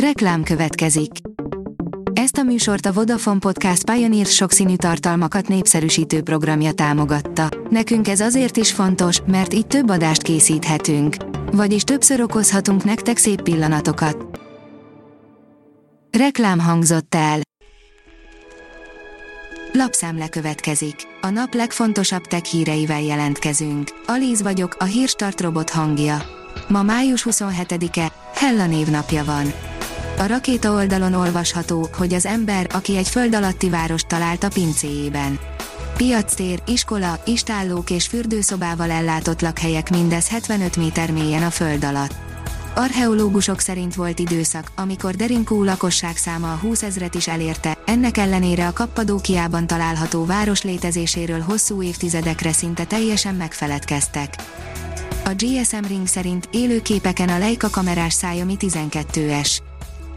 Reklám következik. Ezt a műsort a Vodafone Podcast Pioneer sokszínű tartalmakat népszerűsítő programja támogatta. Nekünk ez azért is fontos, mert így több adást készíthetünk. Vagyis többször okozhatunk nektek szép pillanatokat. Reklám hangzott el. Lapszemle következik. A nap legfontosabb tech híreivel jelentkezünk. Alíz vagyok, a hírstart robot hangja. Ma május 27-e, Hella névnapja van. A rakéta oldalon olvasható, hogy az ember, aki egy föld alatti várost talált a pincéjében. Piactér, iskola, istállók és fürdőszobával ellátott lakhelyek mindez 75 méter mélyen a föld alatt. Archeológusok szerint volt időszak, amikor Derinkó lakosság száma a 20 ezret is elérte, ennek ellenére a Kappadókiában található város létezéséről hosszú évtizedekre szinte teljesen megfeledkeztek. A GSM Ring szerint élő képeken a Leica kamerás Xiaomi 12S.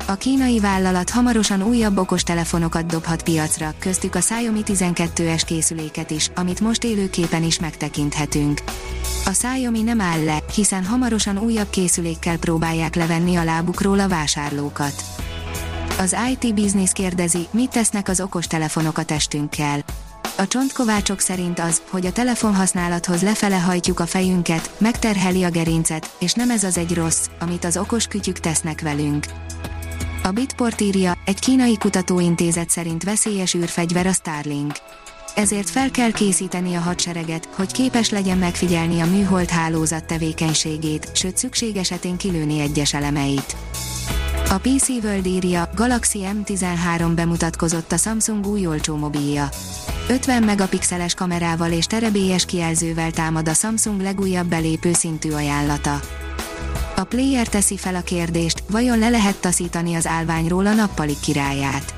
A kínai vállalat hamarosan újabb okostelefonokat dobhat piacra, köztük a Xiaomi 12S készüléket is, amit most élőképen is megtekinthetünk. A Xiaomi nem áll le, hiszen hamarosan újabb készülékkel próbálják levenni a lábukról a vásárlókat. Az IT Business kérdezi, mit tesznek az okostelefonok a testünkkel. A csontkovácsok szerint az, hogy a telefonhasználathoz lefele hajtjuk a fejünket, megterheli a gerincet, és nem ez az egy rossz, amit az okos kütyük tesznek velünk. A Bitport írja, egy kínai kutatóintézet szerint veszélyes űrfegyver a Starlink. Ezért fel kell készíteni a hadsereget, hogy képes legyen megfigyelni a műhold hálózat tevékenységét, sőt szükség esetén kilőni egyes elemeit. A PC World írja, Galaxy M13 bemutatkozott a Samsung új olcsó mobilja. 50 megapixeles kamerával és terebélyes kijelzővel támad a Samsung legújabb belépő szintű ajánlata. A player teszi fel a kérdést, vajon le lehet taszítani az állványról a nappali királyát.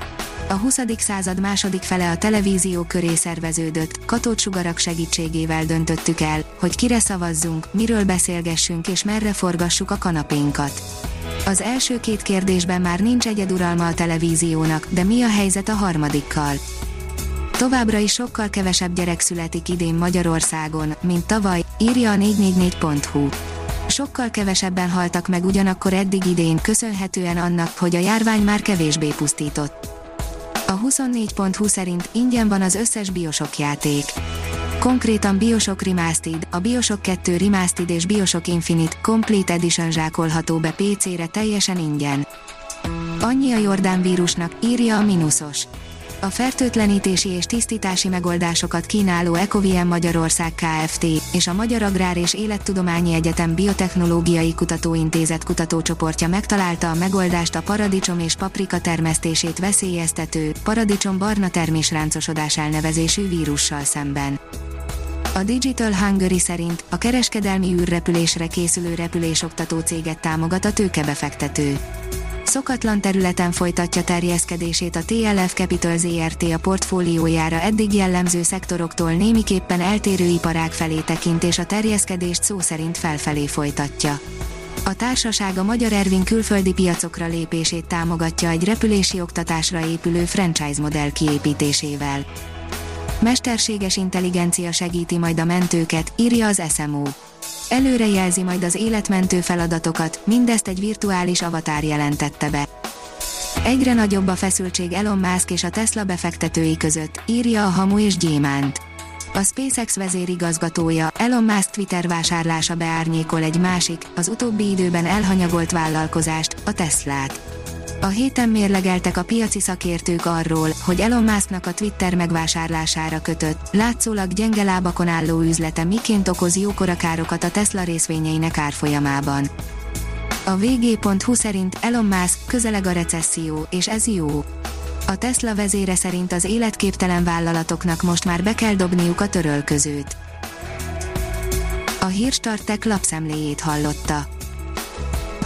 A 20. század második fele a televízió köré szerveződött, katócsugarak segítségével döntöttük el, hogy kire szavazzunk, miről beszélgessünk és merre forgassuk a kanapénkat. Az első két kérdésben már nincs egyeduralma a televíziónak, de mi a helyzet a harmadikkal? Továbbra is sokkal kevesebb gyerek születik idén Magyarországon, mint tavaly, írja a 444.hu. Sokkal kevesebben haltak meg ugyanakkor eddig idén köszönhetően annak, hogy a járvány már kevésbé pusztított. A 24.hu szerint ingyen van az összes Biosok játék. Konkrétan Biosok Remastered, a Biosok 2 Remastered és Biosok Infinite Complete Edition zsákolható be PC-re teljesen ingyen. Annyi a Jordán vírusnak, írja a Minusos a fertőtlenítési és tisztítási megoldásokat kínáló Ecovien Magyarország Kft. és a Magyar Agrár és Élettudományi Egyetem Biotechnológiai Kutatóintézet kutatócsoportja megtalálta a megoldást a paradicsom és paprika termesztését veszélyeztető, paradicsom barna termésráncosodás elnevezésű vírussal szemben. A Digital Hungary szerint a kereskedelmi űrrepülésre készülő repülésoktató céget támogat a tőkebefektető szokatlan területen folytatja terjeszkedését a TLF Capital ZRT a portfóliójára eddig jellemző szektoroktól némiképpen eltérő iparág felé tekint és a terjeszkedést szó szerint felfelé folytatja. A társaság a Magyar Ervin külföldi piacokra lépését támogatja egy repülési oktatásra épülő franchise modell kiépítésével. Mesterséges intelligencia segíti majd a mentőket, írja az SMO előrejelzi majd az életmentő feladatokat, mindezt egy virtuális avatár jelentette be. Egyre nagyobb a feszültség Elon Musk és a Tesla befektetői között, írja a Hamu és Gyémánt. A SpaceX vezérigazgatója, Elon Musk Twitter vásárlása beárnyékol egy másik, az utóbbi időben elhanyagolt vállalkozást, a Teslát. A héten mérlegeltek a piaci szakértők arról, hogy Elon Musknak a Twitter megvásárlására kötött, látszólag gyenge lábakon álló üzlete miként okoz jókora károkat a Tesla részvényeinek árfolyamában. A vg.hu szerint Elon Musk közeleg a recesszió, és ez jó. A Tesla vezére szerint az életképtelen vállalatoknak most már be kell dobniuk a törölközőt. A hírstartek lapszemléjét hallotta.